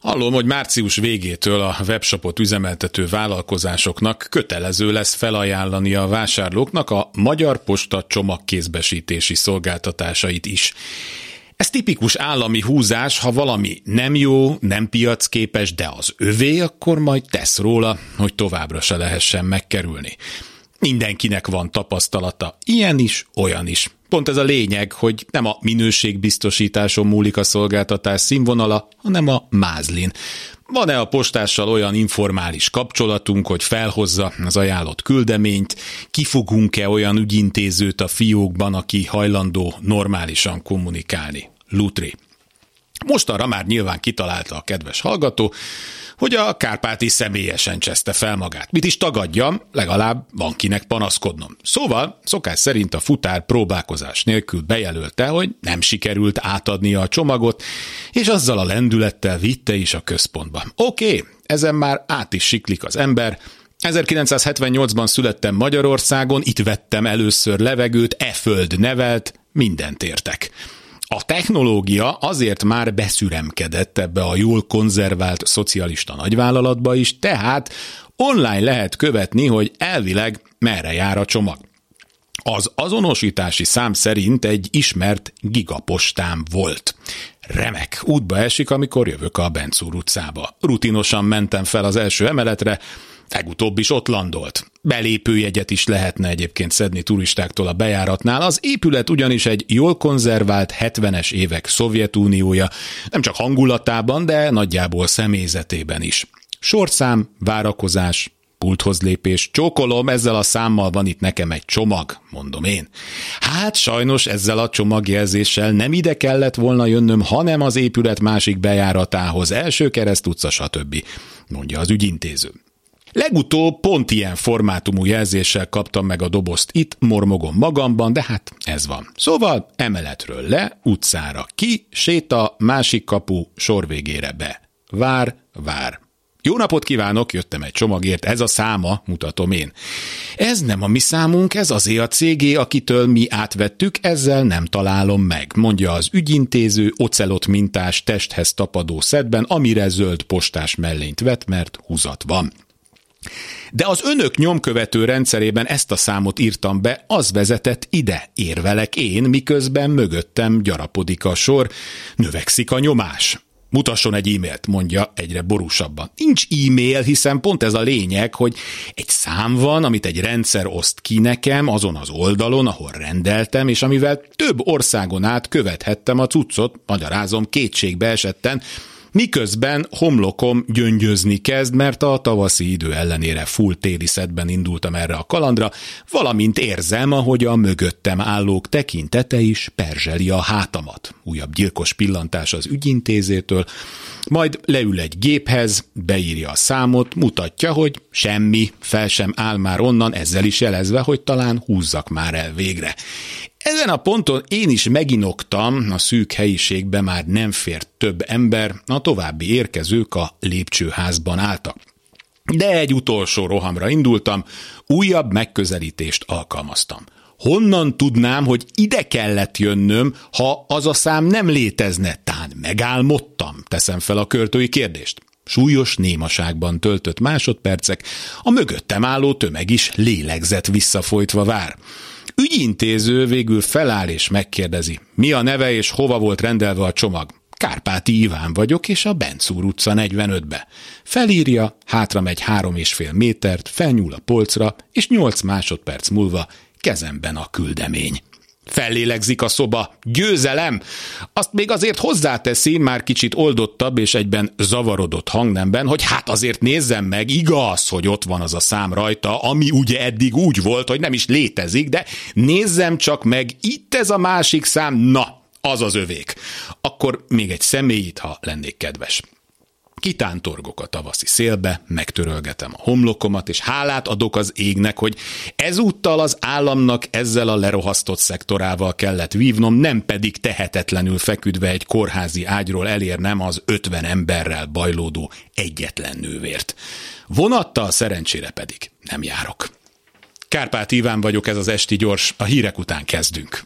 Hallom, hogy március végétől a webshopot üzemeltető vállalkozásoknak kötelező lesz felajánlani a vásárlóknak a Magyar Posta csomagkézbesítési szolgáltatásait is. Ez tipikus állami húzás, ha valami nem jó, nem piacképes, de az övé, akkor majd tesz róla, hogy továbbra se lehessen megkerülni. Mindenkinek van tapasztalata, ilyen is, olyan is. Pont ez a lényeg, hogy nem a minőségbiztosításon múlik a szolgáltatás színvonala, hanem a mázlin. Van-e a postással olyan informális kapcsolatunk, hogy felhozza az ajánlott küldeményt? Kifogunk-e olyan ügyintézőt a fiókban, aki hajlandó normálisan kommunikálni? Lutri. Most arra már nyilván kitalálta a kedves hallgató, hogy a Kárpáti személyesen cseszte fel magát. Mit is tagadjam, legalább van kinek panaszkodnom. Szóval szokás szerint a futár próbálkozás nélkül bejelölte, hogy nem sikerült átadni a csomagot, és azzal a lendülettel vitte is a központba. Oké, okay, ezen már át is siklik az ember, 1978-ban születtem Magyarországon, itt vettem először levegőt, e föld nevelt, mindent értek. A technológia azért már beszüremkedett ebbe a jól konzervált szocialista nagyvállalatba is, tehát online lehet követni, hogy elvileg merre jár a csomag. Az azonosítási szám szerint egy ismert gigapostám volt. Remek, útba esik, amikor jövök a Bencúr utcába. Rutinosan mentem fel az első emeletre, Legutóbb is ott landolt. Belépőjegyet is lehetne egyébként szedni turistáktól a bejáratnál. Az épület ugyanis egy jól konzervált 70-es évek Szovjetuniója, nem csak hangulatában, de nagyjából személyzetében is. Sorszám, várakozás, pulthoz lépés, csókolom, ezzel a számmal van itt nekem egy csomag, mondom én. Hát sajnos ezzel a csomagjelzéssel nem ide kellett volna jönnöm, hanem az épület másik bejáratához, első kereszt utca, stb., mondja az ügyintéző. Legutóbb pont ilyen formátumú jelzéssel kaptam meg a dobozt itt, mormogom magamban, de hát ez van. Szóval emeletről le, utcára ki, séta, másik kapu, sor végére be. Vár, vár. Jó napot kívánok, jöttem egy csomagért, ez a száma, mutatom én. Ez nem a mi számunk, ez az a cégé, akitől mi átvettük, ezzel nem találom meg, mondja az ügyintéző ocelot mintás testhez tapadó szedben, amire zöld postás mellényt vet, mert húzat van. De az önök nyomkövető rendszerében ezt a számot írtam be, az vezetett ide, érvelek én, miközben mögöttem gyarapodik a sor, növekszik a nyomás. Mutasson egy e-mailt, mondja egyre borúsabban. Nincs e-mail, hiszen pont ez a lényeg, hogy egy szám van, amit egy rendszer oszt ki nekem azon az oldalon, ahol rendeltem, és amivel több országon át követhettem a cuccot, magyarázom kétségbe esetten, Miközben homlokom gyöngyözni kezd, mert a tavaszi idő ellenére full téli szedben indultam erre a kalandra, valamint érzem, ahogy a mögöttem állók tekintete is perzseli a hátamat. Újabb gyilkos pillantás az ügyintézétől, majd leül egy géphez, beírja a számot, mutatja, hogy semmi, fel sem áll már onnan, ezzel is jelezve, hogy talán húzzak már el végre. Ezen a ponton én is meginoktam, a szűk helyiségbe már nem fért több ember, a további érkezők a lépcsőházban álltak. De egy utolsó rohamra indultam, újabb megközelítést alkalmaztam. Honnan tudnám, hogy ide kellett jönnöm, ha az a szám nem létezne? Tán megálmodtam, teszem fel a költői kérdést. Súlyos némaságban töltött másodpercek, a mögöttem álló tömeg is lélegzett visszafolytva vár. Ügyintéző végül feláll és megkérdezi, mi a neve és hova volt rendelve a csomag. Kárpáti Iván vagyok, és a Bencúr utca 45-be. Felírja, hátra megy három és fél métert, felnyúl a polcra, és nyolc másodperc múlva kezemben a küldemény. Fellélegzik a szoba. Győzelem! Azt még azért hozzáteszi, már kicsit oldottabb és egyben zavarodott hangnemben, hogy hát azért nézzem meg, igaz, hogy ott van az a szám rajta, ami ugye eddig úgy volt, hogy nem is létezik, de nézzem csak meg, itt ez a másik szám, na, az az övék. Akkor még egy személyit, ha lennék kedves. Kitántorgok a tavaszi szélbe, megtörölgetem a homlokomat, és hálát adok az égnek, hogy ezúttal az államnak ezzel a lerohasztott szektorával kellett vívnom, nem pedig tehetetlenül feküdve egy kórházi ágyról elérnem az ötven emberrel bajlódó egyetlen nővért. Vonattal szerencsére pedig nem járok. Kárpát Iván vagyok, ez az Esti Gyors, a hírek után kezdünk.